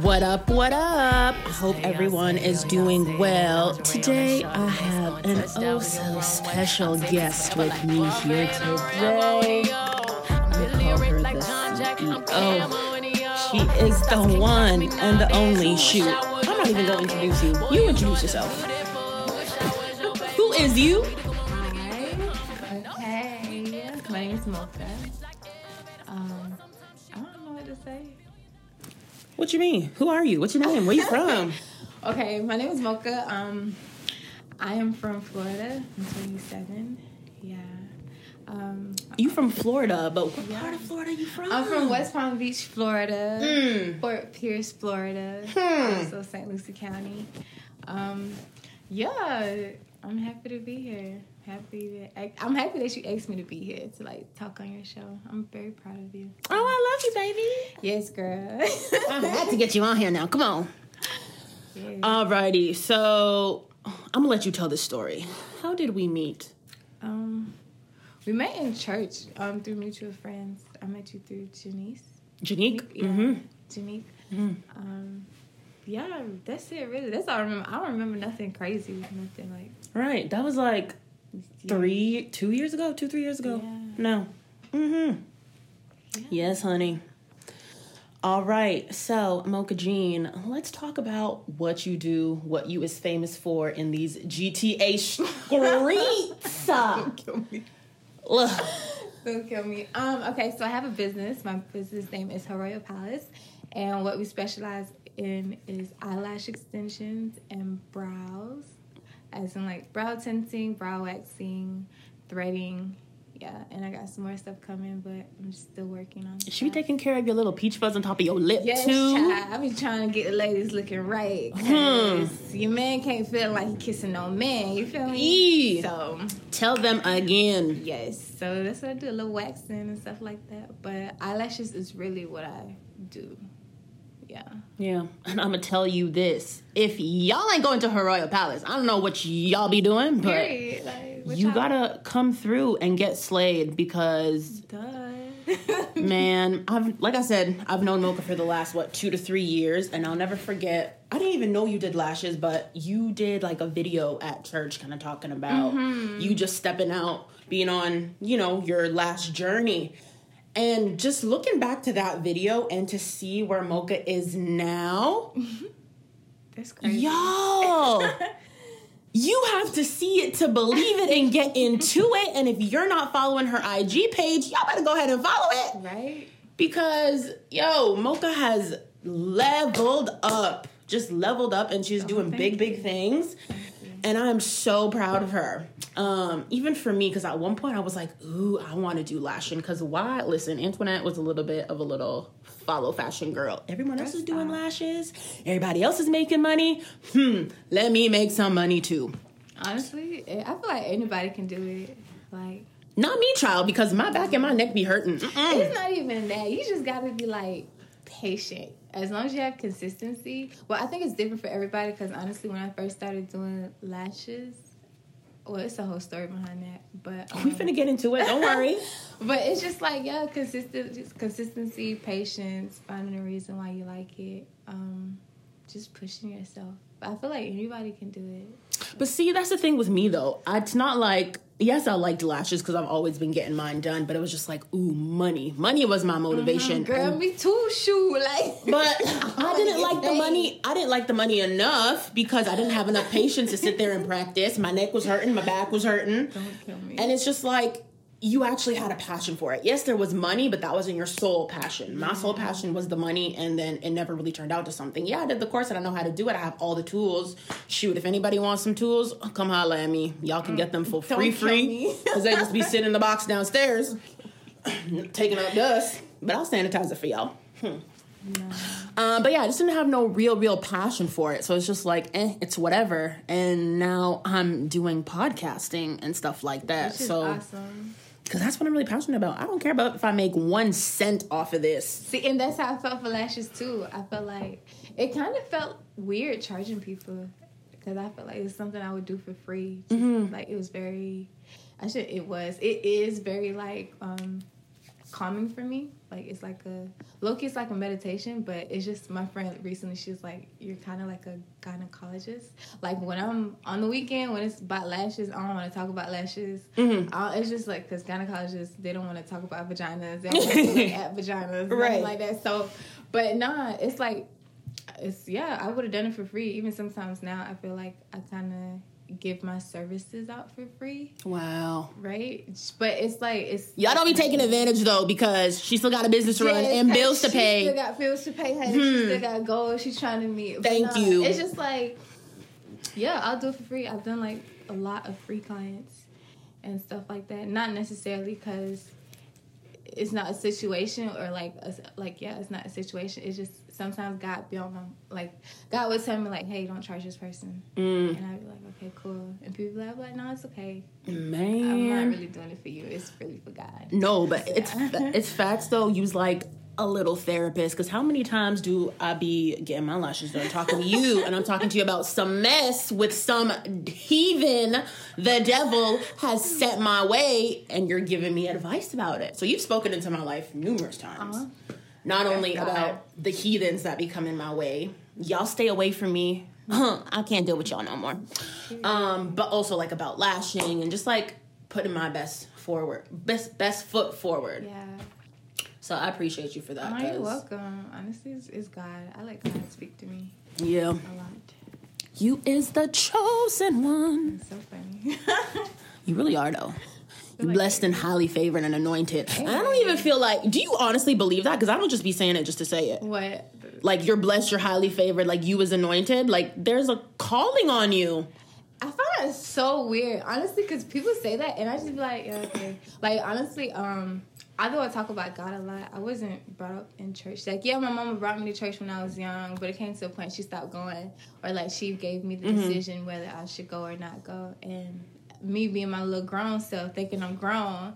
What up, what up? I hope everyone is doing well. Today I have an oh so special guest with me here today. I call her the CEO. She is the one and the only. Shoot, I'm not even going to introduce you. You introduce yourself. Who is you? You mean? Who are you? What's your name? Where you from? Okay, my name is Mocha. Um, I am from Florida. I'm 27. Yeah. Um, You from Florida, but what part of Florida you from? I'm from West Palm Beach, Florida. Mm. Fort Pierce, Florida. Hmm. Also St. Lucie County. Um, yeah, I'm happy to be here. Happy that I'm happy that you asked me to be here to like talk on your show. I'm very proud of you. Oh, I love you, baby. Yes, girl. I had to get you on here now. Come on. Yeah. Alrighty, so I'm gonna let you tell this story. How did we meet? Um, we met in church um, through mutual friends. I met you through Janice. Janique? Yeah, Mm-hmm. Janique. Mhm. Um, yeah, that's it. Really, that's all I remember. I don't remember nothing crazy. Nothing like Right, that was like three, two years ago, two, three years ago. Yeah. No. Mm-hmm. Yeah. Yes, honey. All right, so Mocha Jean, let's talk about what you do, what you is famous for in these GTA streets. Don't kill me. Ugh. Don't kill me. Um, okay, so I have a business. My business name is Royal Palace, and what we specialize in is eyelash extensions and brows, as in like brow tinting, brow waxing, threading. Yeah, and I got some more stuff coming, but I'm just still working on. She be taking care of your little peach fuzz on top of your lip Yes, too. child. I be trying to get the ladies looking right. Hmm. 'cause Your man can't feel like he kissing no man. You feel me? Eee. So Tell them again. yes, so that's what I do, a little waxing and stuff like that. But eyelashes is really what I do. Yeah. Yeah, and I'm gonna tell you this: if y'all ain't going to her royal palace, I don't know what y'all be doing, but Period. Like, you y'all- gotta come through and get slayed because, man, I've like I said, I've known Mocha for the last what two to three years, and I'll never forget. I didn't even know you did lashes, but you did like a video at church, kind of talking about you just stepping out, being on, you know, your last journey. And just looking back to that video and to see where Mocha is now, That's crazy. Y'all, you have to see it to believe it and get into it. And if you're not following her IG page, y'all better go ahead and follow it Right? because yo, Mocha has leveled up, just leveled up, and she's oh, doing big, you. big things. And I'm so proud of her. Um, even for me, because at one point I was like, ooh, I want to do lashing. Because why? Listen, Antoinette was a little bit of a little follow fashion girl. Everyone else is doing lashes. Everybody else is making money. Hmm, let me make some money too. Honestly, I feel like anybody can do it. Like, Not me, child, because my back and my neck be hurting. Mm-mm. It's not even that. You just gotta be like patient. As long as you have consistency. Well, I think it's different for everybody because honestly, when I first started doing lashes, well, it's a whole story behind that. But We um, finna get into it. Don't worry. but it's just like yeah, consistent, consistency, patience, finding a reason why you like it, um, just pushing yourself. I feel like anybody can do it. But see, that's the thing with me though. It's not like yes, I liked lashes because I've always been getting mine done, but it was just like, ooh, money. Money was my mm-hmm. motivation. Girl, And- me too. Shoot, like. but I didn't like the money. I didn't like the money enough because I didn't have enough patience to sit there and practice. My neck was hurting, my back was hurting. Don't kill me. And it's just like you actually had a passion for it. Yes, there was money, but that wasn't your sole passion. My sole passion was the money, and then it never really turned out to something. Yeah, I did the course and I know how to do it. I have all the tools. Shoot, if anybody wants some tools, come holla at me. Y'all can get them for Don't free, free. Because they just be sitting in the box downstairs, taking up dust. But I'll sanitize it for y'all. Hmm. Um, but yeah, I just didn't have no real, real passion for it. So it's just like, eh, it's whatever. And now I'm doing podcasting and stuff like that. So awesome. Because that's what I'm really passionate about. I don't care about if I make one cent off of this. See, and that's how I felt for lashes too. I felt like it kind of felt weird charging people because I felt like it's something I would do for free. Just, Like it was very, I should. It was. It is very like um calming for me. Like it's like a low key, it's like a meditation, but it's just my friend recently. She's like, "You're kind of like a gynecologist." Like when I'm on the weekend when it's about lashes, I don't want to talk about lashes. Mm-hmm. Uh, it's just like because gynecologists they don't want to talk about vaginas, they don't want to look at vaginas, Right. right? Like that. So, but nah, it's like it's yeah. I would have done it for free. Even sometimes now, I feel like I kind of give my services out for free, Wow. right? But it's like it's Y'all don't be taking advantage though because she still got a business to run and bills to She still pay. Hmm. got bills to pay. Honey. She still got goals she's trying to meet. Thank nah, you. It's just like, yeah, I'll do it for free. I've done like a lot of free clients and stuff like that. Not necessarily because it's not a situation or like a, like yeah, it's not a situation. It's just sometimes God be on my like God would tell me like, hey, don't charge this person, Mm, and I'd be like, okay, cool. And people be like, like no, it's okay. man I'm not really doing it for you. It's really for God. No, but it's it's facts though. you was like a little therapist because how many times do I be getting my lashes done talking to you and I'm talking to you about some mess with some heathen the devil has set my way and you're giving me advice about it. So you've spoken into my life numerous times. Uh-huh. Not only about the heathens that be coming my way. Y'all stay away from me. I can't deal with y'all no more. Um, but also like about lashing and just like putting my best forward, best best foot forward. Yeah. So I appreciate you for that. Oh, you're welcome. Honestly, it's, it's God. I let God speak to me Yeah, a lot. you is the chosen one. It's so funny. You really are though. You like blessed and highly favored and anointed. And I don't even feel like. Do you honestly believe that? Because I don't just be saying it just to say it. what? Like you're blessed, you're highly favored. Like you was anointed. Like there's a calling on you. I find that so weird, honestly, because people say that, and I just be like, yeah, okay. Like honestly, um, although I talk about God a lot, I wasn't brought up in church. Like, yeah, my mama brought me to church when I was young, but it came to a point she stopped going, or like she gave me the decision whether I should go or not go, and. Me being my little grown self, thinking I'm grown,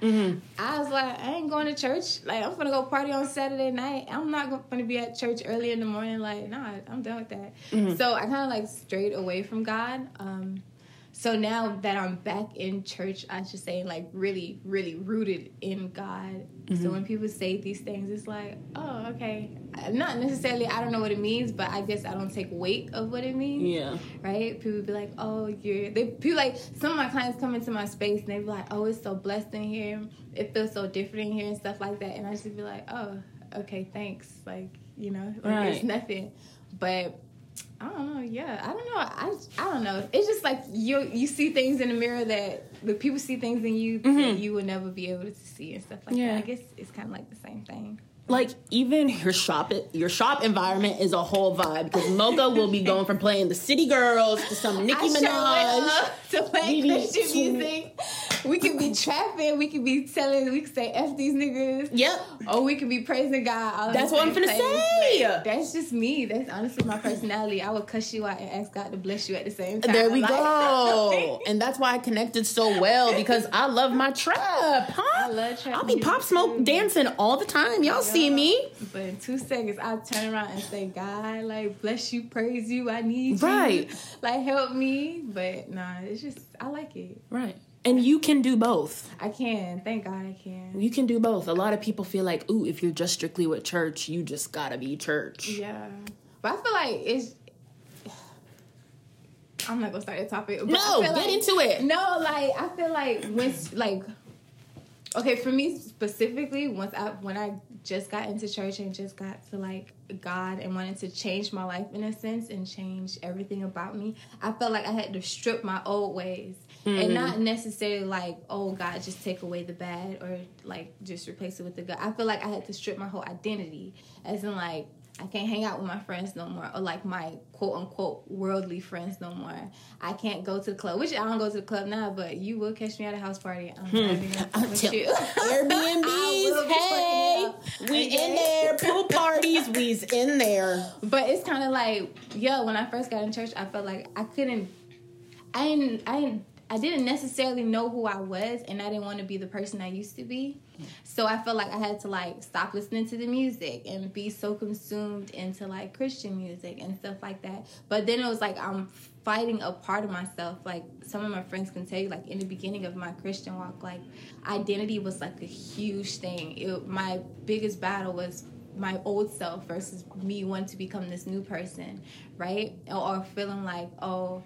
I was like, I ain't going to church. Like, I'm gonna go party on Saturday night. I'm not gonna be at church early in the morning. Like, nah, I'm done with that. So I kind of like strayed away from God. Um, so now that I'm back in church, I should say, like really, really rooted in God. So mm-hmm. when people say these things, it's like, oh, okay. Not necessarily, I don't know what it means, but I guess I don't take weight of what it means Yeah. right? People be like, "Oh, you're." They people like some of my clients come into my space and they be like, "Oh, it's so blessed in here. It feels so different in here and stuff like that." And I just be like, "Oh, okay, thanks." Like you know, like, Right. it's nothing. But I don't know. Yeah, I don't know. I I don't know. It's just like you you see things in the mirror that the people see things in you mm-hmm. that you would never be able to see and stuff like Yeah. that. I guess it's kind of like the same thing. Like even your shop, your shop environment is a whole vibe because Mocha will be going from playing the City Girls to some Nicki Minaj. to play We Christian music. We could be trapping. We could be telling. We could say "f these niggas." Yep. Or we could be praising God. all That's what I'm finna say. Like, that's just me. That's honestly my personality. I would cuss you out and ask God to bless you at the same time. There we Like- go. and that's why I connected so well because I love my trap, huh? I love trap I'll be Pop Smoke dancing all the time. Y'all see Yeah. me. But in two seconds, I turn around and say, God, like, bless you, praise you, I need Right. you. Like, help me. But nah, it's just, I like it. Right. And you can do both. I can. Thank God I can. You can do both. A lot of people feel like, ooh, if you're just strictly with church, you just gotta be church. Yeah. But I feel like it's. I'm not gonna start that topic. But No, I feel get like- into it. No, like I feel like when like okay for me specifically once I when I just got into church and just got to like God and wanted to change my life in a sense and change everything about me, I felt like I had to strip my old ways and not mm-hmm. necessarily like oh God just take away the bad or like just replace it with the good. I feel like I had to strip my whole identity as in like I can't hang out with my friends no more, or like my quote unquote worldly friends no more. I can't go to the club, which I don't go to the club now, but you will catch me at a house party. I'm hmm. I'm with you. Airbnbs, hey, we in there. Pool parties, we's in there. But it's kind of like, yo, when I first got in church, I felt like I couldn't, I didn't, I didn't, I didn't necessarily know who I was, and I didn't want to be the person I used to be. So I felt like I had to like stop listening to the music and be so consumed into like Christian music and stuff like that. But then it was like I'm fighting a part of myself. Like some of my friends can tell you, like in the beginning of my Christian walk, like identity was like a huge thing. It, my biggest battle was my old self versus me wanting to become this new person, right? Or, or feeling like, oh,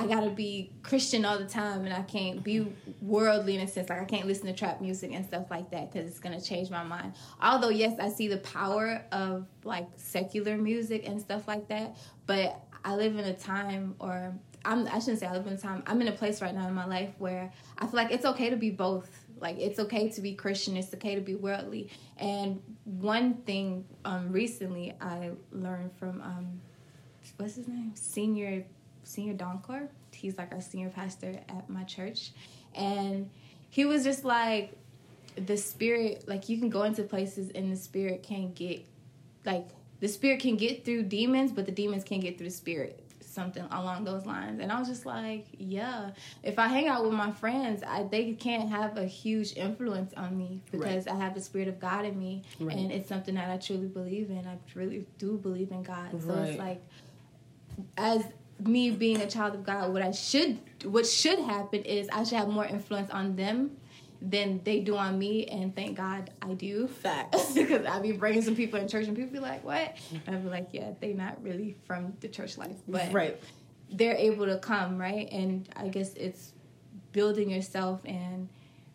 I gotta be Christian all the time and I can't be worldly in a sense. Like I can't listen to trap music and stuff like that because it's gonna change my mind. Although yes, I see the power of like secular music and stuff like that, but I live in a time or I'm I shouldn't say I live in a time. I'm in a place right now in my life where I feel like it's okay to be both. Like it's okay to be Christian, it's okay to be worldly. And one thing um, recently I learned from um, what's his name, senior senior Doncor. He's like our senior pastor at my church, and he was just like the spirit. Like you can go into places and the spirit can't get like the spirit can get through demons, but the demons can't get through the spirit. Something along those lines, and I was just like, "Yeah, if I hang out with my friends, I, they can't have a huge influence on me because right. I have the spirit of God in me, right. and it's something that I truly believe in. I really do believe in God, right. so it's like, as me being a child of God, what I should what should happen is I should have more influence on them than they do on me, and thank God I do. Facts. because I be bringing some people in church, and people be like, "What?" And I be like, "Yeah, they not really from the church life, but right. they're able to come, right?" And I guess it's building yourself and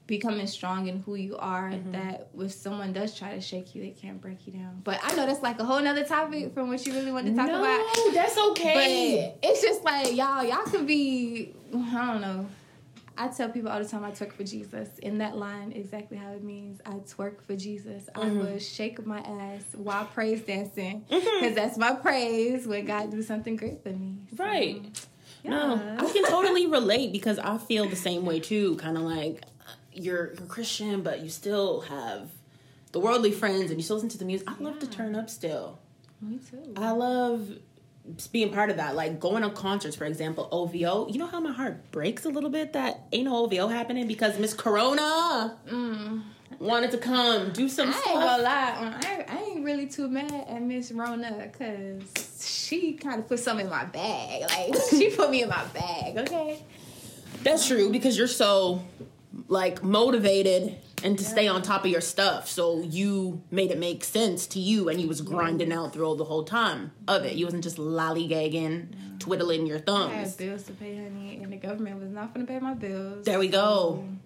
becoming strong in who you are mm-hmm. that if someone does try to shake you they can't break you down but i know that's like a whole nother topic from what you really want to talk about. no, about that's okay but it's just like y'all y'all could be i don't know I tell people all the time I twerk for Jesus. In that line, exactly how it means. I twerk for Jesus. Mm-hmm. I will shake my ass while praise dancing because mm-hmm. that's my praise when God do something great for me. So, right. Yeah. No, I can totally relate because I feel the same way too. Kind of like you're you're Christian, but you still have the worldly friends, and you still listen to the music. I love to turn up still. Me too. I love being part of that. Like going to concerts, for example, OVO. You know how my heart breaks a little bit that ain't no OVO happening because Miss Corona mm. wanted to come do some I stuff. Ain't gonna lie, I, I ain't really too mad at Miss Rona because she kind of put some in my bag. Like she put me in my bag. Okay. That's true because you're so like motivated and to yeah. stay on top of your stuff. So you made it make sense to you, and you was grinding out through the whole time of it. You wasn't just lollygagging, yeah. twiddling your thumbs. I had bills to pay, honey, and the government was not going to pay my bills. There we go.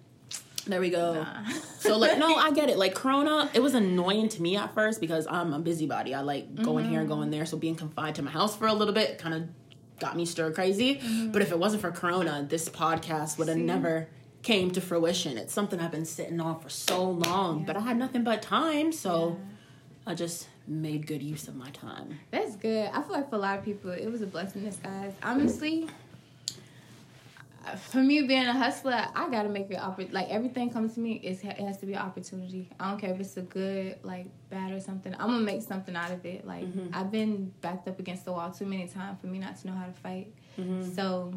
There we go. Nah. so like, no, I get it. Like Corona, it was annoying to me at first because I'm a busybody. I like going mm-hmm. here and going there. So being confined to my house for a little bit kind of got me stir crazy. Mm-hmm. But if it wasn't for Corona, this podcast would have never came to fruition. It's something I've been sitting on for so long, yeah. but I had nothing but time, so yeah. I just made good use of my time. That's good. I feel like for a lot of people, it was a blessing in disguise. Honestly, for me being a hustler, I gotta make it oppor- like everything comes to me. it has to be an opportunity. I don't care if it's a good, like bad or something. I'm gonna make something out of it. Like mm-hmm. I've been backed up against the wall too many times for me not to know how to fight. Mm-hmm. So,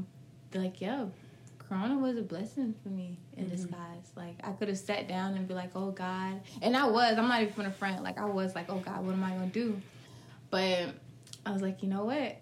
like, yeah, Corona was a blessing for me in mm-hmm. disguise. Like I could have sat down and be like, "Oh God," and I was. I'm not even from the front. Like I was like, "Oh God, what am I gonna do?" But I was like, you know what?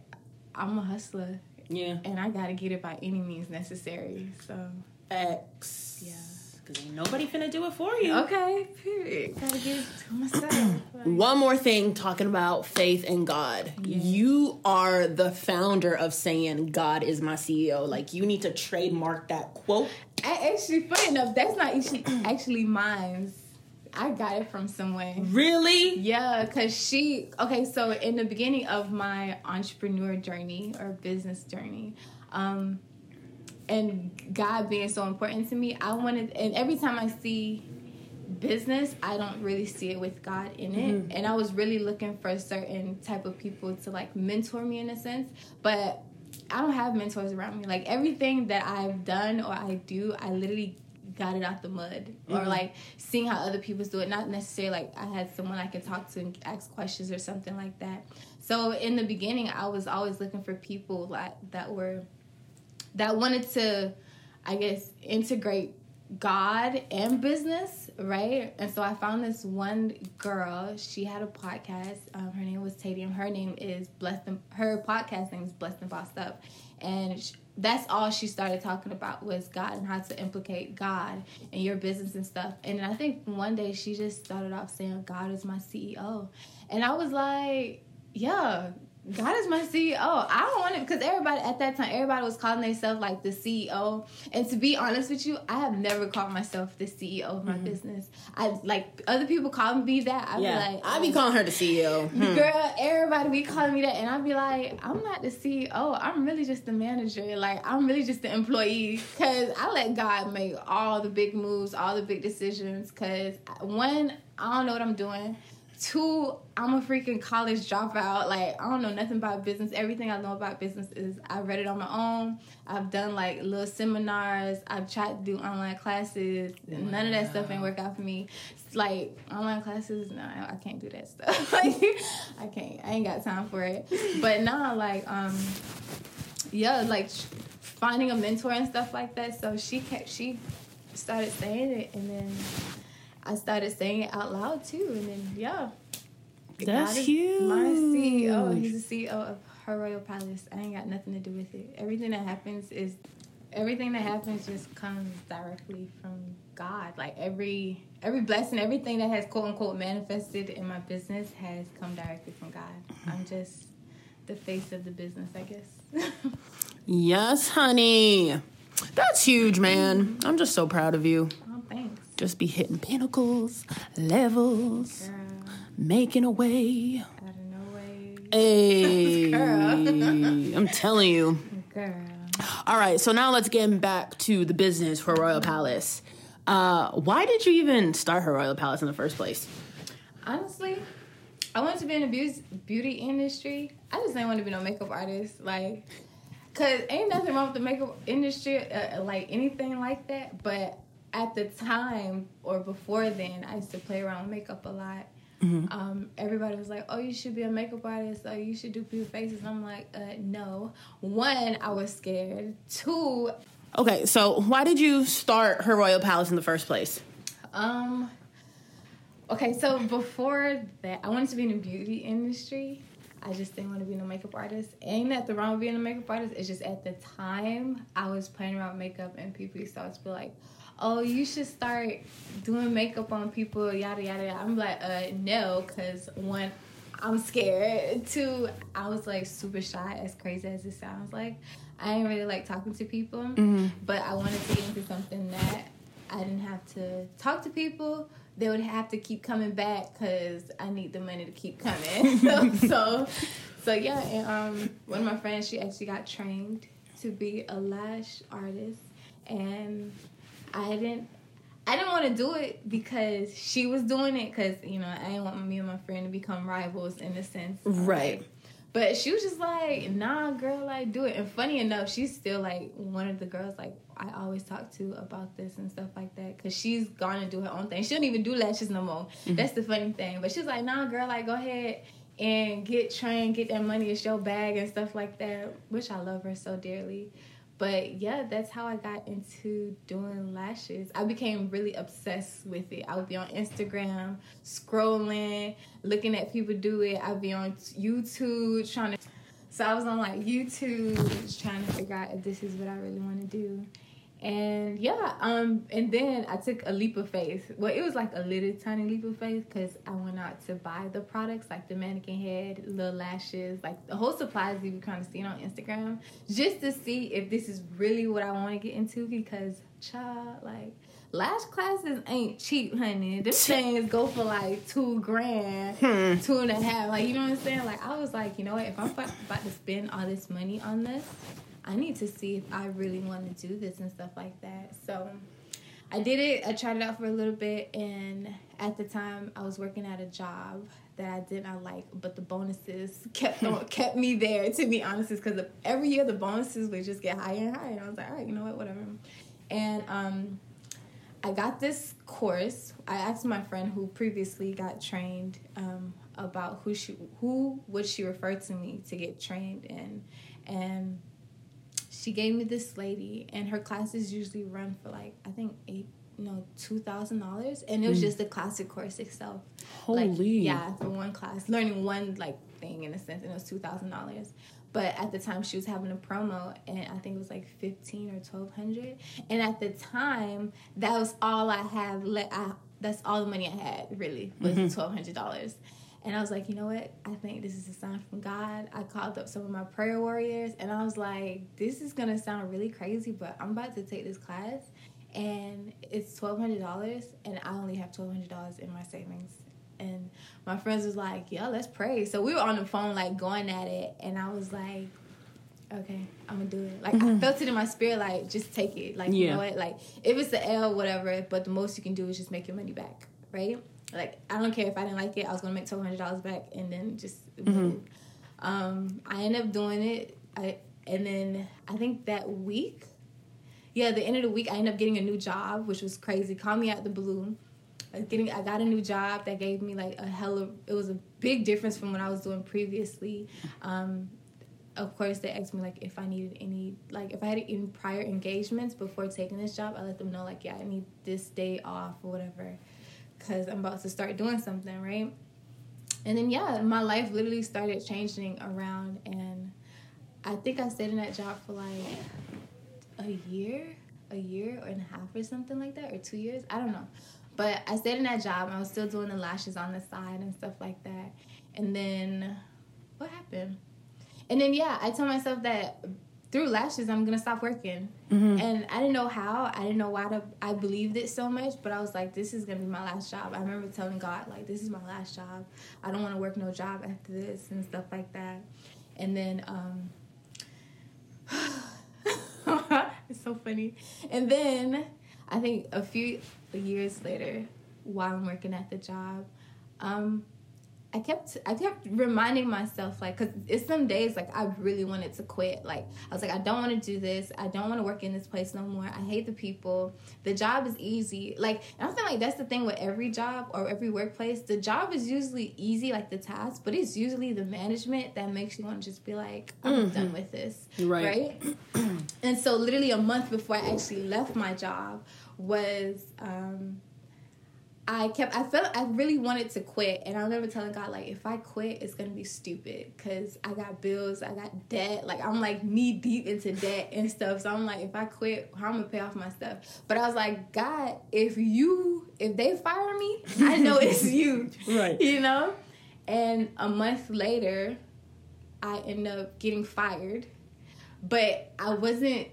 I'm a hustler. Yeah. And I gotta get it by any means necessary. So. X. Yeah because ain't nobody finna do it for you. Okay, period. Gotta get it to myself. One more thing talking about faith and God. Yes. You are the founder of saying God is my CEO. Like you need to trademark that quote. I actually, funny enough, that's not actually, actually mine. I got it from someone. Really? Yeah, because she, okay, so in the beginning of my entrepreneur journey or business journey, um, and God being so important to me, I wanted, and every time I see business, I don't really see it with God in it. Mm-hmm. And I was really looking for a certain type of people to like mentor me in a sense, but I don't have mentors around me. Like everything that I've done or I do, I literally got it out the mud mm-hmm. or like seeing how other people do it not necessarily like i had someone i could talk to and ask questions or something like that so in the beginning i was always looking for people like that were that wanted to I guess, integrate God and business, right? And so I found this one girl. She had a podcast. Um, her name was Tadium. Her name is Blessed. And, her podcast name is Blessed and Bossed Up, and she, that's all she started talking about was God and how to implicate God in your business and stuff. And I think one day she just started off saying, "God is my CEO," and I was like, "Yeah." God is my CEO. I don't want it because everybody at that time, everybody was calling themselves like the CEO. And to be honest with you, I have never called myself the CEO of my mm-hmm. business. I like other people call me that. I'd yeah, be like, I be oh. calling her the CEO. Hmm. Girl, everybody be calling me that, and I'd be like, I'm not the CEO. I'm really just the manager. Like I'm really just the employee because I let God make all the big moves, all the big decisions. Because one, I don't know what I'm doing. Two, I'm a freaking college dropout. Like I don't know nothing about business. Everything I know about business is I read it on my own. I've done like little seminars. I've tried to do online classes. Wow. None of that stuff ain't work out for me. It's like online classes, no, I can't do that stuff. like I can't. I ain't got time for it. But now, like um, yeah, like finding a mentor and stuff like that. So she kept she started saying it, and then I started saying it out loud too, and then yeah, that's huge. My CEO, he's the CEO of Her Royal Palace. I ain't got nothing to do with it. Everything that happens is everything that happens just comes directly from God. Like every every blessing, everything that has quote unquote manifested in my business has come directly from God. I'm just the face of the business, I guess. yes, honey. That's huge, man. Mm-hmm. I'm just so proud of you. Oh, thanks just be hitting pinnacles, levels, Girl. making a way. Out of no way. Hey, I'm telling you. Girl. All right, so now let's get back to the business for Royal Palace. Uh, why did you even start her Royal Palace in the first place? Honestly, I wanted to be in the beauty industry. I just didn't want to be no makeup artist. Like, cause ain't nothing wrong with the makeup industry, uh, like anything like that. But at the time or before then, I used to play around with makeup a lot. Mm-hmm. Um, everybody was like, "Oh, you should be a makeup artist. Oh, you should do people's faces." And I'm like, uh, "No." One, I was scared. Two. Okay, so why did you start her royal palace in the first place? Um. Okay, so before that, I wanted to be in the beauty industry. I just didn't want to be no makeup artist. Ain't nothing wrong with being a makeup artist. It's just at the time I was playing around with makeup and people started to be like, oh, you should start doing makeup on people, yada, yada, yada. I'm like, uh, no, because one, I'm scared. Two, I was like super shy, as crazy as it sounds like. I didn't really like talking to people, mm-hmm. but I wanted to get into something that I didn't have to talk to people. They would have to keep coming back because I need the money to keep coming. so, so, so, yeah. And um, one of my friends, she actually got trained to be a lash artist, and I didn't I didn't want to do it because she was doing it because you know I didn't want me and my friend to become rivals in a sense. Right. But she was just like, nah, girl, like do it. And funny enough, she's still like one of the girls like I always talk to about this and stuff like that because she's gone and do her own thing. She don't even do lashes no more. Mm-hmm. That's the funny thing. But she's like, nah, girl, like go ahead and get trained, get that money, it's your bag and stuff like that. Which I love her so dearly. But yeah, that's how I got into doing lashes. I became really obsessed with it. I would be on Instagram, scrolling, looking at people do it. I'd be on YouTube trying to. So I was on like YouTube trying to figure out if this is what I really want to do and yeah um and then i took a leap of faith. Well it was like a little tiny leap of faith because i went out to buy the products like the mannequin head little lashes like the whole supplies you've kind of seen on instagram just to see if this is really what i want to get into because child like lash classes ain't cheap honey. Them things go for like two grand hmm. two and a half like you know what i'm saying? Like i was like you know what? If i'm about to spend all this money on this I need to see if I really want to do this and stuff like that. So I did it. I tried it out for a little bit, and at the time, I was working at a job that I did not like, but the bonuses kept on, kept me there. To be honest, because every year the bonuses would just get higher and higher. And I was like, all right, you know what, whatever. And um, I got this course. I asked my friend who previously got trained um, about who she who would she refer to me to get trained in, and she gave me this lady, and her classes usually run for like I think eight, no, two thousand dollars, and it was mm. just the classic course itself. Holy, like, yeah, for one class, learning one like thing in a sense, and it was two thousand dollars. But at the time, she was having a promo, and I think it was like fifteen or twelve hundred. And at the time, that was all I had. Let I, that's all the money I had. Really was mm-hmm. twelve hundred dollars. And I was like, you know what? I think this is a sign from God. I called up some of my prayer warriors, and I was like, this is gonna sound really crazy, but I'm about to take this class, and it's twelve hundred dollars, and I only have twelve hundred dollars in my savings and my friends was like, "Yeah, let's pray." So we were on the phone, like going at it, and I was like, "Okay, I'm gonna do it." Like mm-hmm. I felt it in my spirit, like just take it. Like yeah. you know what? Like if it's the L, whatever. But the most you can do is just make your money back, right? Like I don't care if I didn't like it, I was gonna make twelve hundred dollars back, and then just. Mm-hmm. Um, I ended up doing it. I and then I think that week, yeah, the end of the week, I ended up getting a new job, which was crazy. Call me out the blue getting I got a new job that gave me like a hell of it was a big difference from what I was doing previously. Um, of course, they asked me like if I needed any like if I had any prior engagements before taking this job. I let them know like yeah I need this day off or whatever because I'm about to start doing something right. And then yeah, my life literally started changing around, and I think I stayed in that job for like a year, a year and a half or something like that, or two years. I don't know. But I stayed in that job. I was still doing the lashes on the side and stuff like that. And then what happened? And then yeah, I told myself that through lashes I'm gonna stop working. Mm-hmm. And I didn't know how. I didn't know why to, I believed it so much, but I was like, this is gonna be my last job. I remember telling God like, this is my last job. I don't want to work no job after this and stuff like that. And then um, it's so funny. And then I think a few years later, while I'm working at the job, um, I kept I kept reminding myself like because it's some days like I really wanted to quit. Like I was like I don't want to do this. I don't want to work in this place no more. I hate the people. The job is easy. Like and I feel like that's the thing with every job or every workplace. The job is usually easy like the task but it's usually the management that makes you want to just be like I'm mm-hmm. done with this. Right. Right? And so literally a month before I actually left my job was um, I kept I felt I really wanted to quit and I remember telling God like if I quit it's gonna be stupid because I got bills I got debt like I'm like knee deep into debt and stuff so I'm like if I quit how I'm gonna pay off my stuff? But I was like God if you if they fire me I know it's you right. you know? And a month later I end up getting fired but I wasn't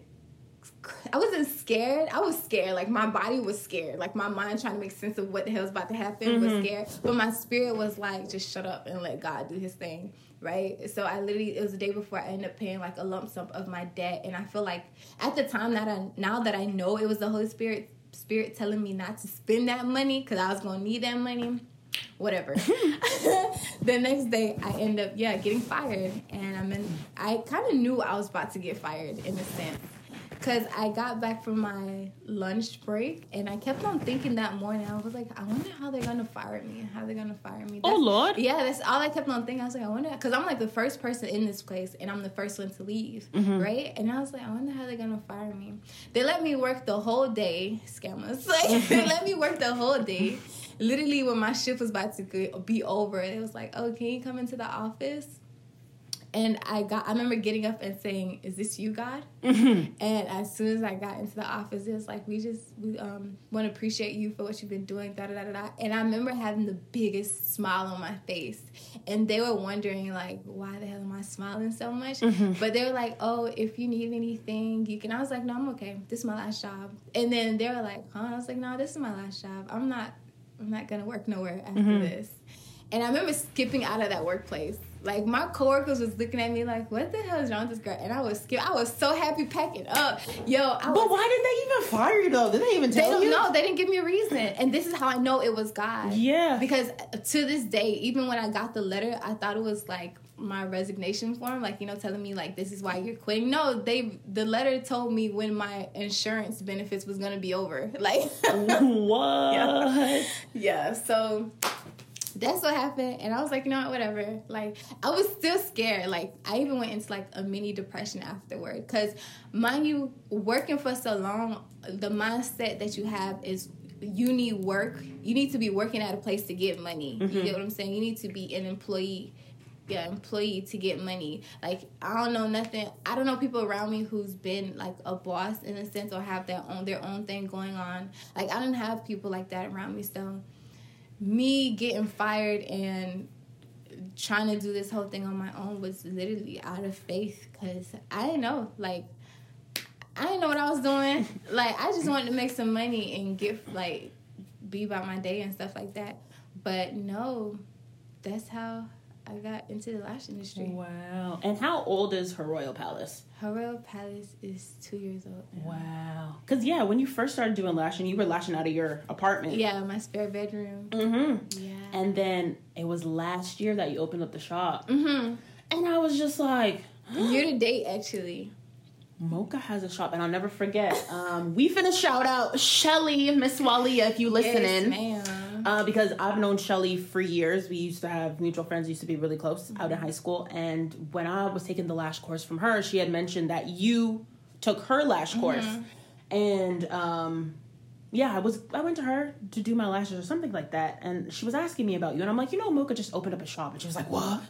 I wasn't scared. I was scared. Like my body was scared. Like my mind trying to make sense of what the hell was about to happen mm-hmm. was scared. But my spirit was like, just shut up and let God do His thing, right? So I literally it was the day before I ended up paying like a lump sum of my debt, and I feel like at the time that I now that I know it was the Holy Spirit Spirit telling me not to spend that money because I was gonna need that money whatever. the next day, I end up yeah getting fired, and I'm in. I kind of knew I was about to get fired in a sense because I got back from my lunch break and I kept on thinking that morning. I was like, I wonder how they're gonna fire me and how they're gonna fire me. Oh, that's, oh Lord! Yeah, that's all I kept on thinking. I was like, I wonder because I'm like the first person in this place and I'm the first one to leave, mm-hmm. right? And I was like, I wonder how they're gonna fire me. They let me work the whole day, scammers. Like they let me work the whole day. Literally, when my shift was about to be over, it was like, oh, can you come into the office? And I got, I remember getting up and saying, "Is this you, God?" Mm-hmm. And as soon as I got into the office, it was like, "We just, we um, want to appreciate you for what you've been doing." Da da da da. And I remember having the biggest smile on my face, and they were wondering like, "Why the hell am I smiling so much?" Mm-hmm. But they were like, "Oh, if you need anything, you can." I was like, "No, I'm okay. This is my last job." And then they were like, "Huh?" I was like, "No, this is my last job. I'm not, I'm not gonna work nowhere after mm-hmm. this." And I remember skipping out of that workplace like my coworkers was looking at me like, "What the hell is wrong with this girl?" And I was scared. I was so happy packing up, yo. I but was, why did they even fire you though? Did they even tell they you? No, they didn't give me a reason. And this is how I know it was God. Yeah. Because to this day, even when I got the letter, I thought it was like my resignation form, like you know, telling me like this is why you're quitting. No, they the letter told me when my insurance benefits was gonna be over. Like what? yeah. yeah. So that's what happened and i was like you know what whatever like i was still scared like i even went into like a mini depression afterward because mind you working for so long the mindset that you have is you need work you need to be working at a place to get money mm-hmm. you get what i'm saying you need to be an employee yeah, employee to get money. Like I don't know nothing. I don't know people around me who's been like a boss in a sense or have their own their own thing going on. Like I don't have people like that around me. So me getting fired and trying to do this whole thing on my own was literally out of faith because I didn't know. Like I didn't know what I was doing. Like I just wanted to make some money and get like be about my day and stuff like that. But no, that's how I got into the lash industry. Wow. And how old is her Royal Palace? Her Royal Palace is two years old. Now. Wow. Because, yeah, when you first started doing lashing, you were lashing out of your apartment. Yeah, my spare bedroom. Mm-hmm. Yeah. And then it was last year that you opened up the shop. Mm-hmm. And I was just like... Year to date, actually. Mocha has a shop, and I'll never forget. Um, we finna shout out Shelly, Miss Walia, if you listening. Yes, ma'am uh, because I've known Shelly for years. We used to have mutual friends, used to be really close out in high school. And when I was taking the lash course from her, she had mentioned that you took her lash mm-hmm. course. Mm-hmm. And um, yeah, I was I went to her to do my lashes or something like that, and she was asking me about you, and I'm like, you know, Mocha just opened up a shop, and she was like, what?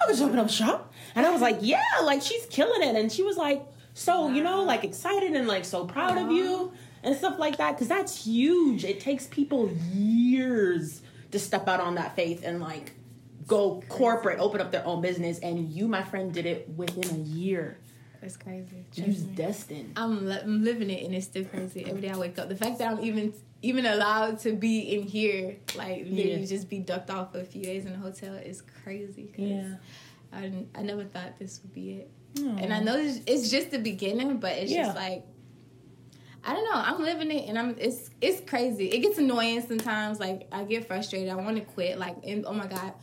Mocha just opened up a shop, and I was like, yeah, like she's killing it, and she was like, so you know, like excited and like so proud of you and stuff like that because that's huge. It takes people years to step out on that faith and like go corporate, open up their own business, and you, my friend, did it within a year. It's crazy. You're destined. I'm, li- I'm living it, and it's still crazy. Every day I wake up, the fact that I'm even even allowed to be in here, like literally yeah. just be ducked off for a few days in a hotel, is crazy. yeah, I I never thought this would be it. Aww. And I know it's just the beginning, but it's yeah. just like I don't know. I'm living it, and I'm. It's it's crazy. It gets annoying sometimes. Like I get frustrated. I want to quit. Like, and, oh my god,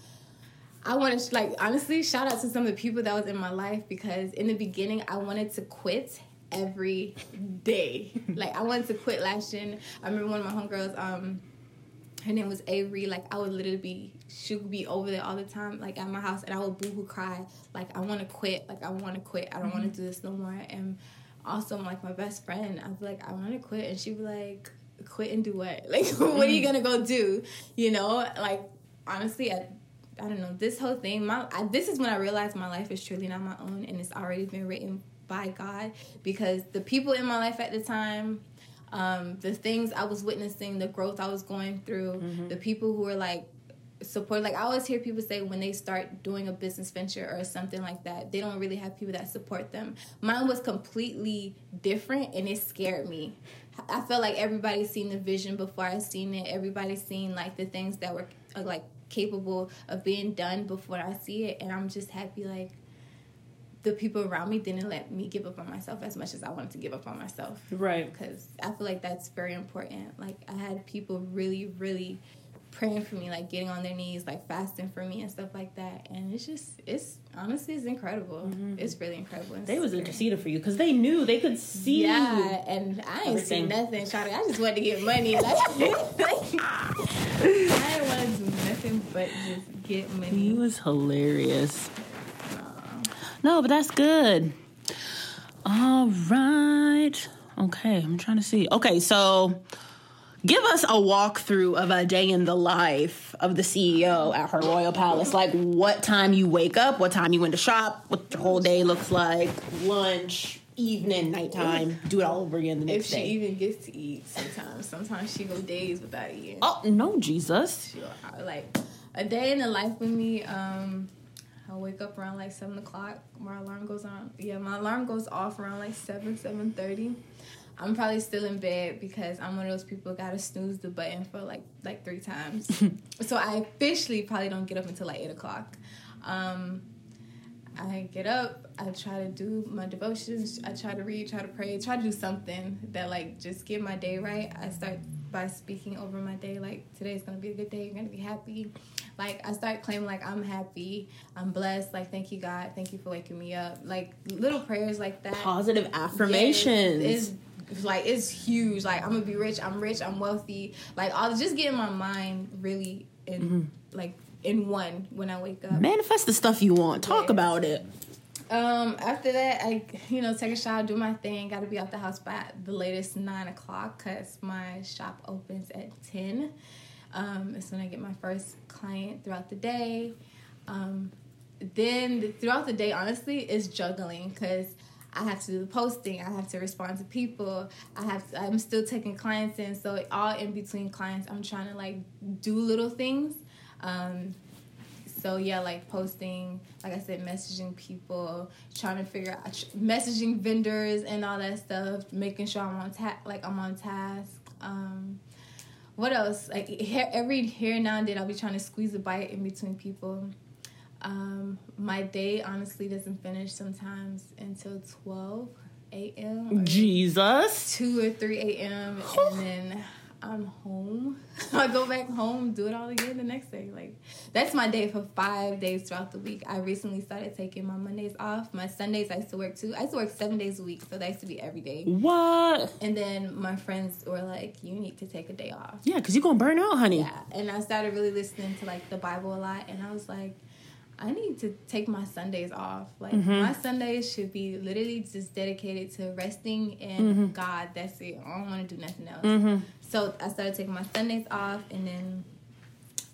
I want to like honestly shout out to some of the people that was in my life because in the beginning I wanted to quit every day. like I wanted to quit lashing. I remember one of my homegirls. Um, her name was Avery. Like I would literally be, she would be over there all the time, like at my house, and I would boohoo cry. Like I want to quit. Like I want to quit. I don't mm-hmm. want to do this no more. And also like my best friend. I was like, I want to quit, and she'd be like, quit and do what? Like, what are you gonna go do? You know, like honestly, I, I don't know. This whole thing, my I, this is when I realized my life is truly not my own, and it's already been written by God because the people in my life at the time. Um, the things I was witnessing, the growth I was going through, mm-hmm. the people who were like support like i always hear people say when they start doing a business venture or something like that they don't really have people that support them mine was completely different and it scared me i felt like everybody seen the vision before i seen it everybody seen like the things that were uh, like capable of being done before i see it and i'm just happy like the people around me didn't let me give up on myself as much as I wanted to give up on myself. Right. Because I feel like that's very important. Like I had people really, really praying for me, like getting on their knees, like fasting for me and stuff like that. And it's just, it's honestly, it's incredible. Mm-hmm. It's really incredible. It's they was interceding for you because they knew they could see. Yeah, and I ain't seen nothing, Charlie. I just wanted to get money. Like, I didn't want to do nothing but just get money. He was hilarious. No, but that's good. All right. Okay, I'm trying to see. Okay, so give us a walkthrough of a day in the life of the CEO at her royal palace. Like what time you wake up, what time you went to shop, what your whole day looks like, lunch, evening, nighttime. Do it all over again the next day. if she even gets to eat sometimes. Sometimes she go days without eating. Oh no, Jesus! Like a day in the life with me. Um, I wake up around like seven o'clock. My alarm goes on. Yeah, my alarm goes off around like seven, seven thirty. I'm probably still in bed because I'm one of those people gotta snooze the button for like like three times. so I officially probably don't get up until like eight o'clock. Um, I get up, I try to do my devotions, I try to read, try to pray, try to do something that like just get my day right. I start by speaking over my day, like today's gonna be a good day, you're gonna be happy. Like I start claiming like I'm happy, I'm blessed, like thank you God, thank you for waking me up. Like little prayers like that. Positive affirmations. Yes, like it's huge. Like I'm gonna be rich. I'm rich. I'm wealthy. Like I was just getting my mind really in mm-hmm. like in one when I wake up. Manifest the stuff you want. Talk about it. Um, after that, I you know take a shower, do my thing. Got to be out the house by the latest nine o'clock because my shop opens at ten. Um, it's when I get my first client throughout the day. Um, then throughout the day, honestly, is juggling because I have to do the posting. I have to respond to people. I have. To, I'm still taking clients in, so all in between clients, I'm trying to like do little things. Um, so yeah, like posting, like I said, messaging people, trying to figure out messaging vendors and all that stuff, making sure I'm on ta- like I'm on task. Um, what else? Like every here and now and then, I'll be trying to squeeze a bite in between people. Um, my day honestly doesn't finish sometimes until twelve a.m. Jesus, two or three a.m. and then I'm home. I go back home, do it all again the next day. Like that's my day for five days throughout the week. I recently started taking my Mondays off. My Sundays I used to work too. I used to work seven days a week, so that used to be every day. What? And then my friends were like, "You need to take a day off." Yeah, because you're gonna burn out, honey. Yeah, and I started really listening to like the Bible a lot, and I was like. I need to take my Sundays off. Like mm-hmm. my Sundays should be literally just dedicated to resting in mm-hmm. God. That's it. I don't want to do nothing else. Mm-hmm. So I started taking my Sundays off, and then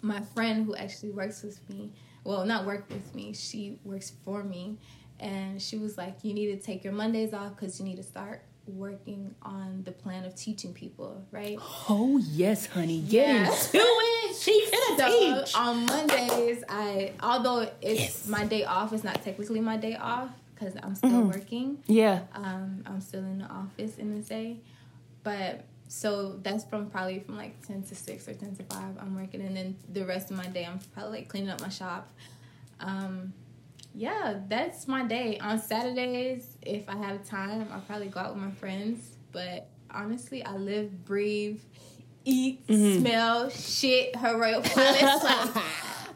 my friend who actually works with me, well, not work with me, she works for me, and she was like, "You need to take your Mondays off because you need to start working on the plan of teaching people, right? Oh yes, honey, get yeah. into it. She can so, teach. On Mondays, I although it's yes. my day off, it's not technically my day off because I'm still mm-hmm. working. Yeah, um, I'm still in the office in the day, but so that's from probably from like 10 to 6 or 10 to 5 i'm working and then the rest of my day i'm probably like cleaning up my shop um, yeah, that's my day. On Saturdays, if I have time, I'll probably go out with my friends. But honestly, I live, breathe, eat, mm-hmm. smell, shit, her royal palace. like,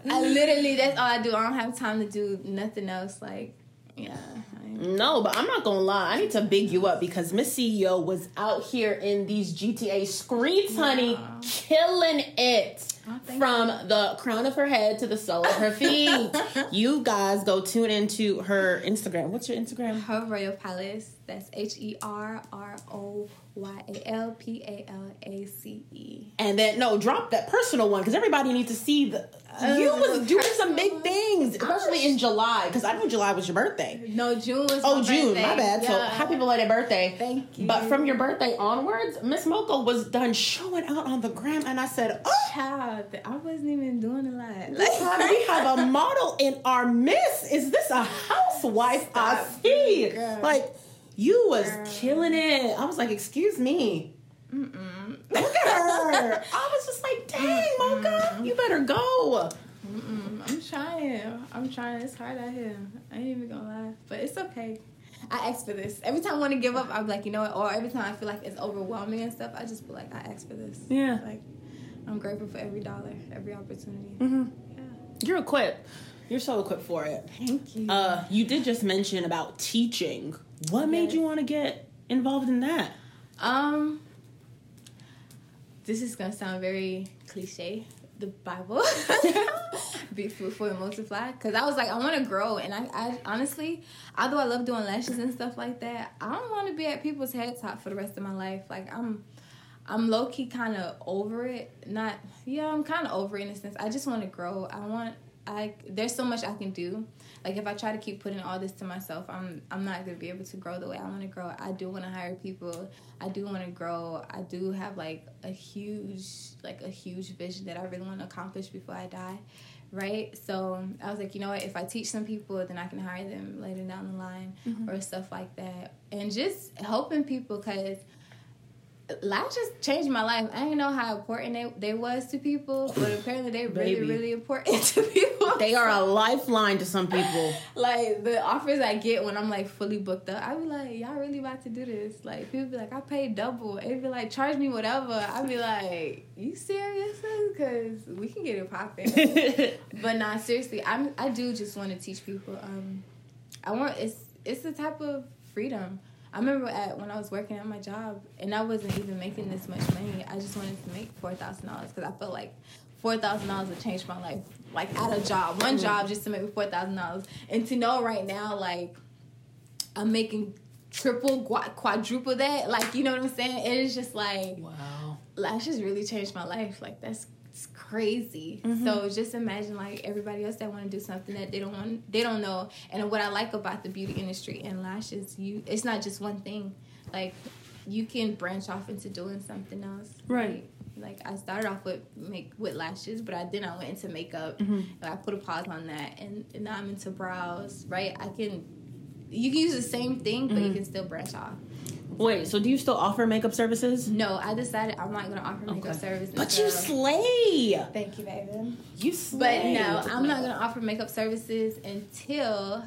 I literally, that's all I do. I don't have time to do nothing else. Like, yeah. No, but I'm not gonna lie. I need to big you up because Miss CEO was out here in these GTA streets, honey, killing it. Oh, From the crown of her head to the sole of her feet. you guys go tune into her Instagram. What's your Instagram? Her Royal Palace. That's H E R R O Y A L P A L A C E. And then no, drop that personal one because everybody needs to see the. You oh, was doing some big things, especially in July because I know July was your birthday. No, June was. Oh, June. Birthday. My bad. Yeah. So happy belated birthday. Thank you. But from your birthday onwards, Miss Mocha was done showing out on the gram, and I said, "Oh, child, I wasn't even doing a lot. Like, we have a model in our midst. Is this a housewife Stop I see? Like." You was Girl. killing it. I was like, excuse me. Mm-mm. Look at her. I was just like, dang, Mocha, you better go. Mm-mm. I'm trying. I'm trying. It's hard out here. I ain't even gonna lie, but it's okay. I asked for this. Every time I want to give up, I'm like, you know what? Or every time I feel like it's overwhelming and stuff, I just feel like I asked for this. Yeah. Like, I'm grateful for every dollar, every opportunity. Mm-hmm. Yeah. You're equipped. You're so equipped for it. Thank you. Uh, you did just mention about teaching. What yes. made you want to get involved in that? Um, this is gonna sound very cliche. The Bible, be fruitful and multiply. Because I was like, I want to grow, and I, I honestly, although I love doing lashes and stuff like that, I don't want to be at people's head top for the rest of my life. Like I'm, I'm low key kind of over it. Not, yeah, I'm kind of over it in a sense. I just want to grow. I want I there's so much I can do. Like if I try to keep putting all this to myself, I'm I'm not gonna be able to grow the way I want to grow. I do want to hire people. I do want to grow. I do have like a huge like a huge vision that I really want to accomplish before I die, right? So I was like, you know what? If I teach some people, then I can hire them later down the line mm-hmm. or stuff like that, and just helping people because lashes changed my life. I didn't know how important they, they was to people, but apparently they're really, really important to people. They are a lifeline to some people. like the offers I get when I'm like fully booked up, I be like, y'all really about to do this? Like people be like, I paid double. They be like, charge me whatever. I be like, you serious? Because we can get it popping. but nah, seriously, I'm I do just want to teach people. Um, I want it's it's the type of freedom I remember at when I was working at my job, and I wasn't even making this much money. I just wanted to make four thousand dollars because I felt like four thousand dollars would change my life. Like at a job, one job just to make four thousand dollars, and to know right now, like I'm making triple, quadruple that. Like you know what I'm saying? It is just like wow, lashes really changed my life. Like that's crazy. Mm-hmm. So just imagine like everybody else that want to do something that they don't want, they don't know. And what I like about the beauty industry and lashes, you it's not just one thing. Like you can branch off into doing something else. Right. Like, like I started off with make with lashes, but I then I went into makeup. Mm-hmm. I put a pause on that, and, and, now I'm into brows. Right. I can. You can use the same thing, but mm-hmm. you can still branch off. Wait, so do you still offer makeup services? No, I decided I'm not gonna offer makeup okay. services. But you slay. Thank you, baby. You slay. But no, I'm not gonna offer makeup services until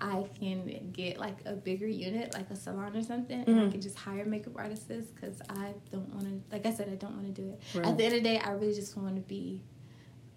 I can get like a bigger unit, like a salon or something, mm-hmm. and I mm-hmm. can just hire makeup artists because I don't want to. Like I said, I don't want to do it. Right. At the end of the day, I really just want to be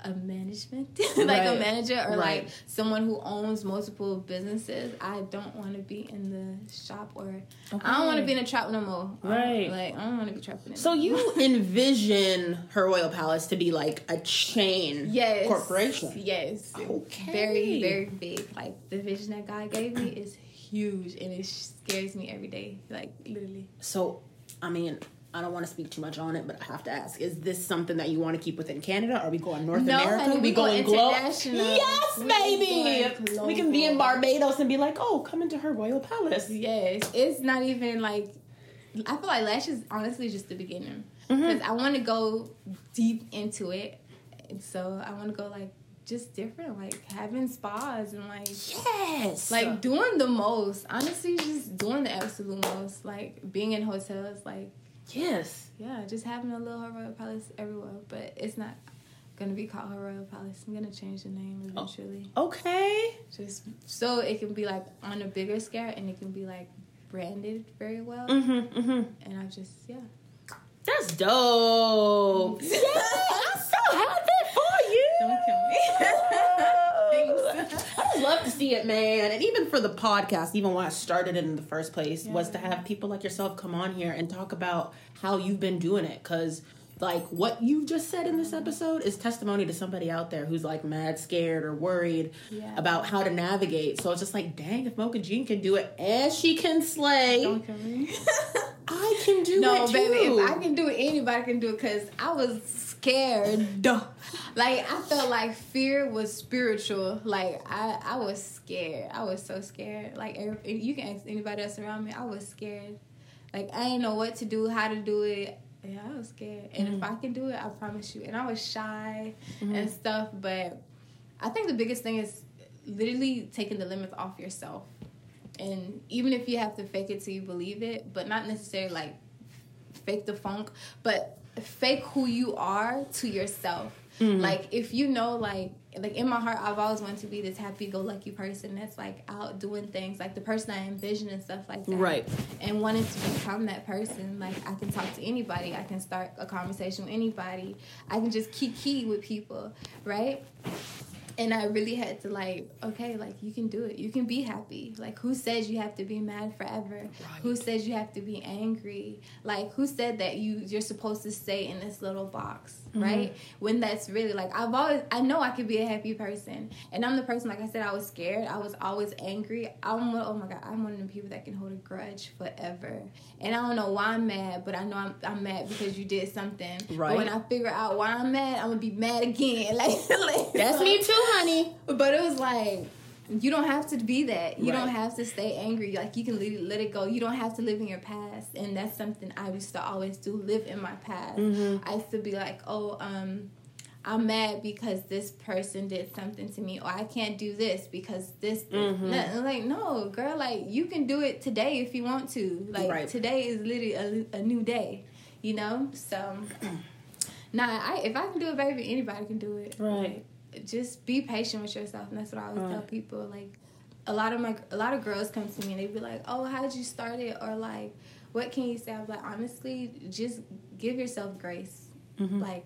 a management, like right. a manager or right. like someone who owns multiple businesses. I don't want to be in the shop or okay. I don't want to be in a trap no more. Um, right. Like I don't want to be trapped in it. So you envision her royal palace to be like a chain yes. corporation. Yes. Okay. Very, very big. Like the vision that God gave me is huge and it scares me every day. Like literally. So I mean, I don't want to speak too much on it, but I have to ask: Is this something that you want to keep within Canada? Are we going North no, America? Honey, we, we going international. Yes, baby. We can be in Barbados and be like, "Oh, come into her royal palace." Yes, it's not even like. I feel like lashes honestly just the beginning because mm-hmm. I want to go deep into it, and so I want to go like just different, like having spas and like yes, like doing the most. Honestly, just doing the absolute most, like being in hotels, like Yes. Yeah, just having a little Royal Palace everywhere, but it's not gonna be called Royal Palace. I'm gonna change the name oh, eventually. Oh, okay. Just so it can be like on a bigger scale and it can be like branded very well. Mm-hmm, mm-hmm. And I just yeah. That's dope. yeah, I'm so happy for you. Don't kill me. I love to see it, man. And even for the podcast, even when I started it in the first place, yeah. was to have people like yourself come on here and talk about how you've been doing it. Because, like, what you just said in this mm-hmm. episode is testimony to somebody out there who's like mad scared or worried yeah. about how to navigate. So it's just like, dang, if Mocha Jean can do it and she can slay. Don't kill me. I can do no, it. No, baby, if I can do it, anybody can do it because I was scared. like I felt like fear was spiritual. Like I, I was scared. I was so scared. Like you can ask anybody else around me. I was scared. Like I didn't know what to do, how to do it. Yeah, I was scared. And mm-hmm. if I can do it, I promise you. And I was shy mm-hmm. and stuff. But I think the biggest thing is literally taking the limits off yourself. And even if you have to fake it till you believe it, but not necessarily like fake the funk, but fake who you are to yourself. Mm-hmm. Like if you know like like in my heart I've always wanted to be this happy go lucky person that's like out doing things like the person I envision and stuff like that. Right. And wanting to become that person. Like I can talk to anybody, I can start a conversation with anybody. I can just key with people, right? And I really had to like, okay, like you can do it. You can be happy. Like who says you have to be mad forever? Right. Who says you have to be angry? Like who said that you you're supposed to stay in this little box, mm-hmm. right? When that's really like I've always I know I could be a happy person. And I'm the person like I said I was scared. I was always angry. I'm oh my god, I'm one of the people that can hold a grudge forever. And I don't know why I'm mad, but I know I'm, I'm mad because you did something. Right. But when I figure out why I'm mad, I'm gonna be mad again. Like, like that's me too honey. But it was like you don't have to be that. You right. don't have to stay angry. Like you can let, let it go. You don't have to live in your past. And that's something I used to always do. Live in my past. Mm-hmm. I used to be like, oh, um, I'm mad because this person did something to me, or I can't do this because this. Mm-hmm. Like no, girl. Like you can do it today if you want to. Like right. today is literally a, a new day. You know. So. Nah, I, if I can do it, baby, anybody can do it. Right just be patient with yourself, and that's what I always tell people. Like a lot of my a lot of girls come to me and they be like, "Oh, how did you start it?" Or like, "What can you say?" I'm like, honestly, just give yourself grace. Mm-hmm. Like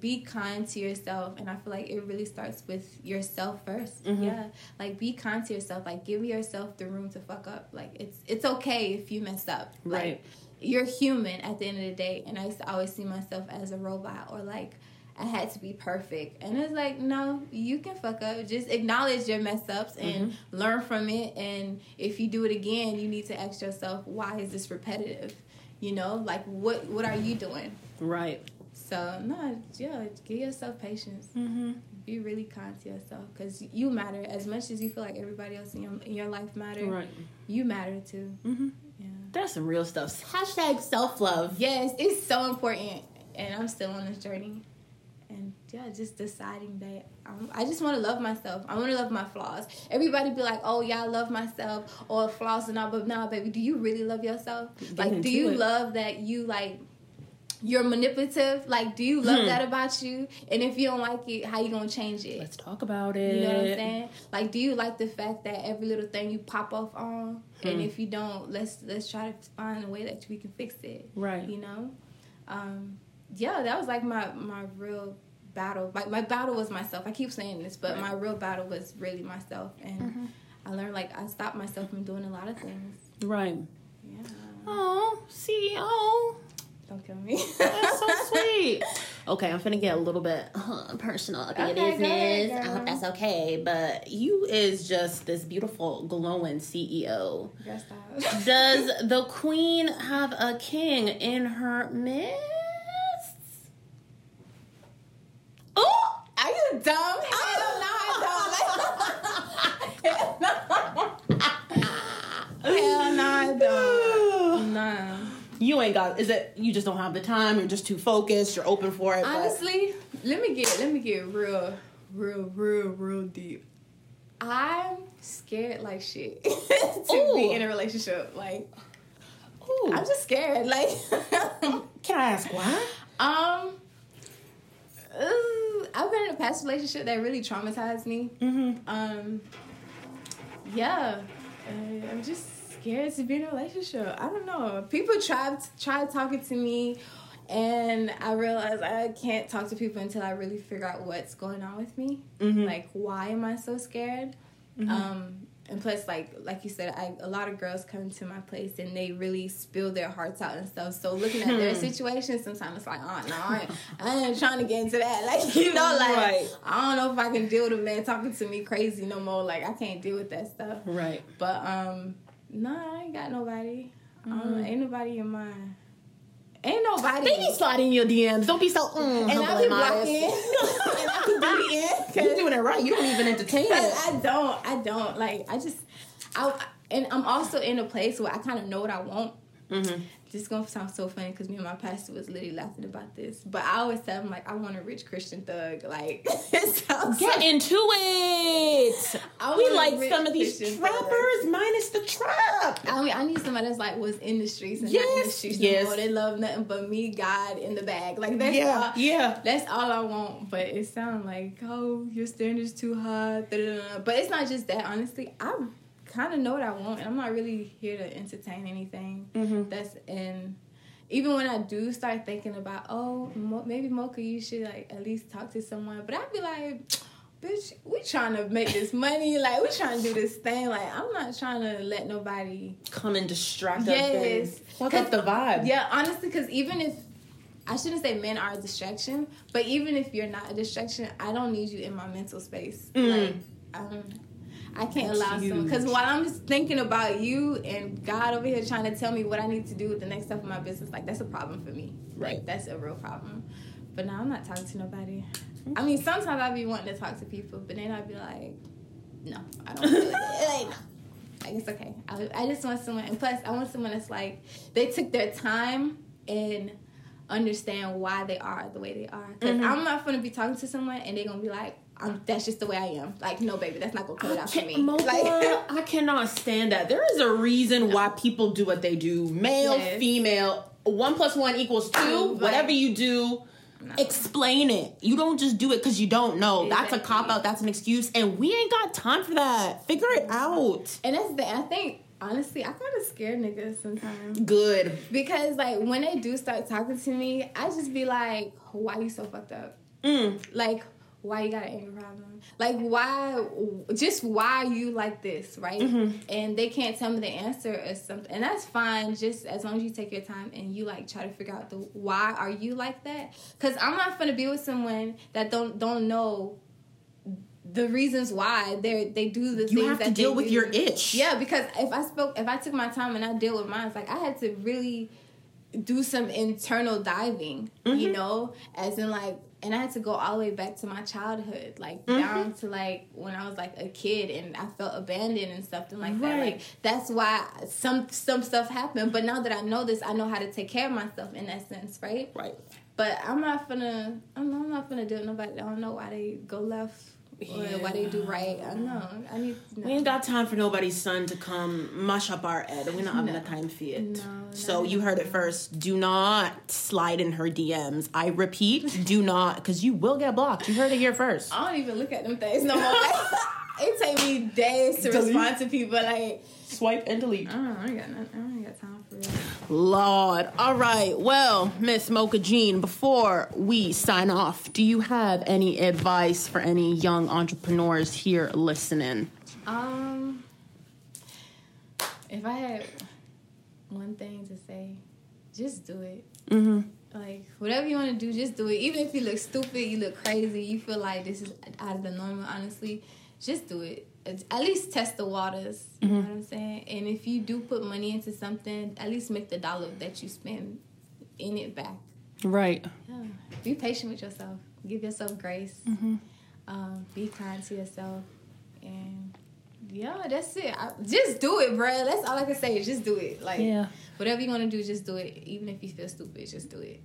be kind to yourself and i feel like it really starts with yourself 1st mm-hmm. yeah like be kind to yourself like give yourself the room to fuck up like it's it's okay if you messed up right like, you're human at the end of the day and i used to always see myself as a robot or like I had to be perfect. And it's like, no, you can fuck up. Just acknowledge your mess ups and Mm-hmm. learn from it. And if you do it again, you need to ask yourself, why is this repetitive? You know, like what what are you doing? Right. So no, yeah, give yourself patience. Mm-hmm. Be really kind to yourself because you matter as much as you feel like everybody else in your, in your life matter. Right. You matter too. Mm-hmm. Yeah. That's some real stuff. Hashtag self love. Yes, it's so important, and I'm still on this journey. And yeah, just deciding that um, I just want to love myself. I want to love my flaws. Everybody be like, "Oh yeah, I love myself," or flaws and all, but nah, baby, do you really love yourself? like, do you it. love that you like? You're manipulative. Like, do you love Hmm. that about you? And if you don't like it, how you gonna change it? Let's talk about it. You know what I'm saying? Like, do you like the fact that every little thing you pop off on, and Hmm. if you don't, let's let's try to find a way that we can fix it. Right. You know, um, yeah, that was like my my real battle. Like my battle was myself. I keep saying this, but my real battle was really myself, and I learned like I stopped myself from doing a lot of things. Right. Yeah, Oh, ceo don't kill me. that's so sweet. Okay, I'm finna get a little bit uh, personal up in your Okay, go ahead. I hope that's okay. But you is just this beautiful, glowing CEO. Girl, stop. Does the queen have a king in her midst? Oh, Are you dumb? Hell no, I don't. Hell no, I don't. Nah. You ain't got. Is it you just don't have the time? You're just too focused. You're open for it. but- Honestly, let me get let me get real, real, real, real deep. I'm scared like shit to Ooh. be in a relationship. Like Ooh. I'm just scared. Like Can I ask why? um, ooh, I've been in a past relationship that really traumatized me. Mm-hmm. Um, yeah, uh, I'm just scared to be in a relationship. I don't know. People tried tried talking to me, and I realized I can't talk to people until I really figure out what's going on with me. Mhm. Like, why am I so scared? Um, and plus, like like you said, I, a lot of girls come to my place and they really spill their hearts out and stuff. So looking at their Hmm. situation, sometimes it's like, oh no, I ain't, I ain't trying to get into that. Like you know, like Right. I don't know if I can deal with a man talking to me crazy no more. Like I can't deal with that stuff. Right. But um, no, I ain't got nobody. Um, Mm-hmm. ain't nobody in my. Ain't nobody. They be sliding your DMs. Don't be so. Mm, and I be blocking. and I be deleting. You're doing it right. You don't even entertain it. I don't, I don't like. I just, I, and I'm also in a place where I kind of know what I want. Mm-hmm. This is gonna sound so funny because me and my pastor was literally laughing about this. But I always tell him like, I want a rich Christian thug. Like, it sounds Get so- into it. I We like some of these Christian thug. trappers minus the trap. I mean, I need somebody that's like was in the streets and not in the Yes, streets yes. no more. They love nothing but me, God, in the bag. Like that's Yeah, all, yeah. That's all I want. But it sounds like, oh, your standards too high. da-da-da-da. But it's not just that. Honestly, I kind of know what I want, and I'm not really here to entertain anything Mhm. that's in. Even when I do start thinking about, oh, Mo- maybe Mocha, you should like at least talk to someone. But I'd be like, bitch, we trying to make this money. Like we trying to do this thing. Like I'm not trying to let nobody Come and distract us. Yes. Fuck up the vibe. yeah, honestly, because even if I shouldn't say men are a distraction, but even if you're not a distraction, I don't need you in my mental space. Mm. Like, um, I can't That's allow someone because while I'm just thinking about you and God over here trying to tell me what I need to do with the next step of my business, like that's a problem for me. Right. Like that's a real problem. But now I'm not talking to nobody. I mean, sometimes I'd be wanting to talk to people, but then I'd be like, no, I don't it. Like. Like it's okay. I, I just want someone, and plus, I want someone that's like they took their time and understand why they are the way they are. Because Mhm. I'm not gonna be talking to someone and they're gonna be like, I'm, "That's just the way I am." Like, no, baby, that's not gonna cut it out for me. Mocha, Like, I cannot stand that. There is a reason why people do what they do. Male, Yes. female, one plus one equals two. Right. Whatever you do, No. explain it. You don't just do it because you don't know. That's a cop out. That's an excuse, and we ain't got time for that. Figure it out. and that's the. I think honestly, I kind of scare niggas sometimes Good. because like when they do start talking to me, I just be like, "Why you so fucked up?" Mm. Like, why you got an anger problem? Like why just why you like this, right? Mm-hmm. And they can't tell me the answer or something. And that's fine just as long as you take your time and you like try to figure out the why are you like that? Cuz I'm not to be with someone that don't don't know the reasons why they they do the you things have to deal with do. your itch. Yeah, because if I spoke, if I took my time and I deal with mine, it's like I had to really do some internal diving, mm-hmm. you know, as in like, and I had to go all the way back to my childhood, like mm-hmm. down to like when I was like a kid and I felt abandoned and something like right. that. Like that's why some some stuff happened. But now that I know this, I know how to take care of myself in that sense, right? Right. But I'm not gonna, I'm, I'm not gonna do it. Nobody, I don't know why they go left yeah. what they do right. I know. I need. We ain't got time for nobody's son to come mush up our head. We're not having no. the time for it. No, so you heard it first. Do not slide in her DMs. I repeat, do not, because you will get blocked. You heard it here first. I don't even look at them things no more. it take me days to delete. respond to people. Like swipe and delete. I, I ain't got nothing. I ain't got time. Lord. All right. Well, Miss Mocha Jean, before we sign off, do you have any advice for any young entrepreneurs here listening? Um, if I had one thing to say, just do it. Mm-hmm. Like whatever you want to do, just do it. Even if you look stupid, you look crazy, you feel like this is out of the normal. Honestly, just do it. At least test the waters. You mm-hmm. know what I'm saying? And if you do put money into something, at least make the dollar that you spend in it back. Right. Yeah. Be patient with yourself. Give yourself grace. Mm-hmm. Um, be kind to yourself. And yeah, that's it. I, just do it, bro. That's all I can say. Is just do it. Like, yeah. whatever you want to do, just do it. Even if you feel stupid, just do it.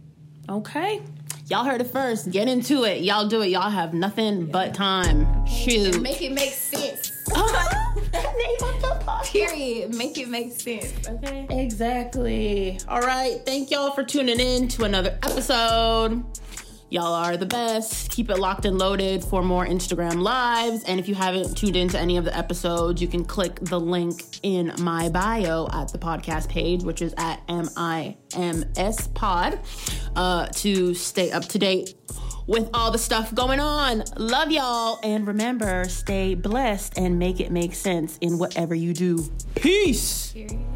Okay. Y'all heard it first. Get into it. Y'all do it. Y'all have nothing yeah. but time. Shoot. Make it make sense. Period. Make it make sense. Okay. Exactly. All right. Thank y'all for tuning in to another episode. Y'all are the best. Keep it locked and loaded for more Instagram lives. And if you haven't tuned into any of the episodes, you can click the link in my bio at the podcast page, which is at MIMS Pod, uh, to stay up to date with all the stuff going on. Love y'all. And remember, stay blessed and make it make sense in whatever you do. Peace. Period.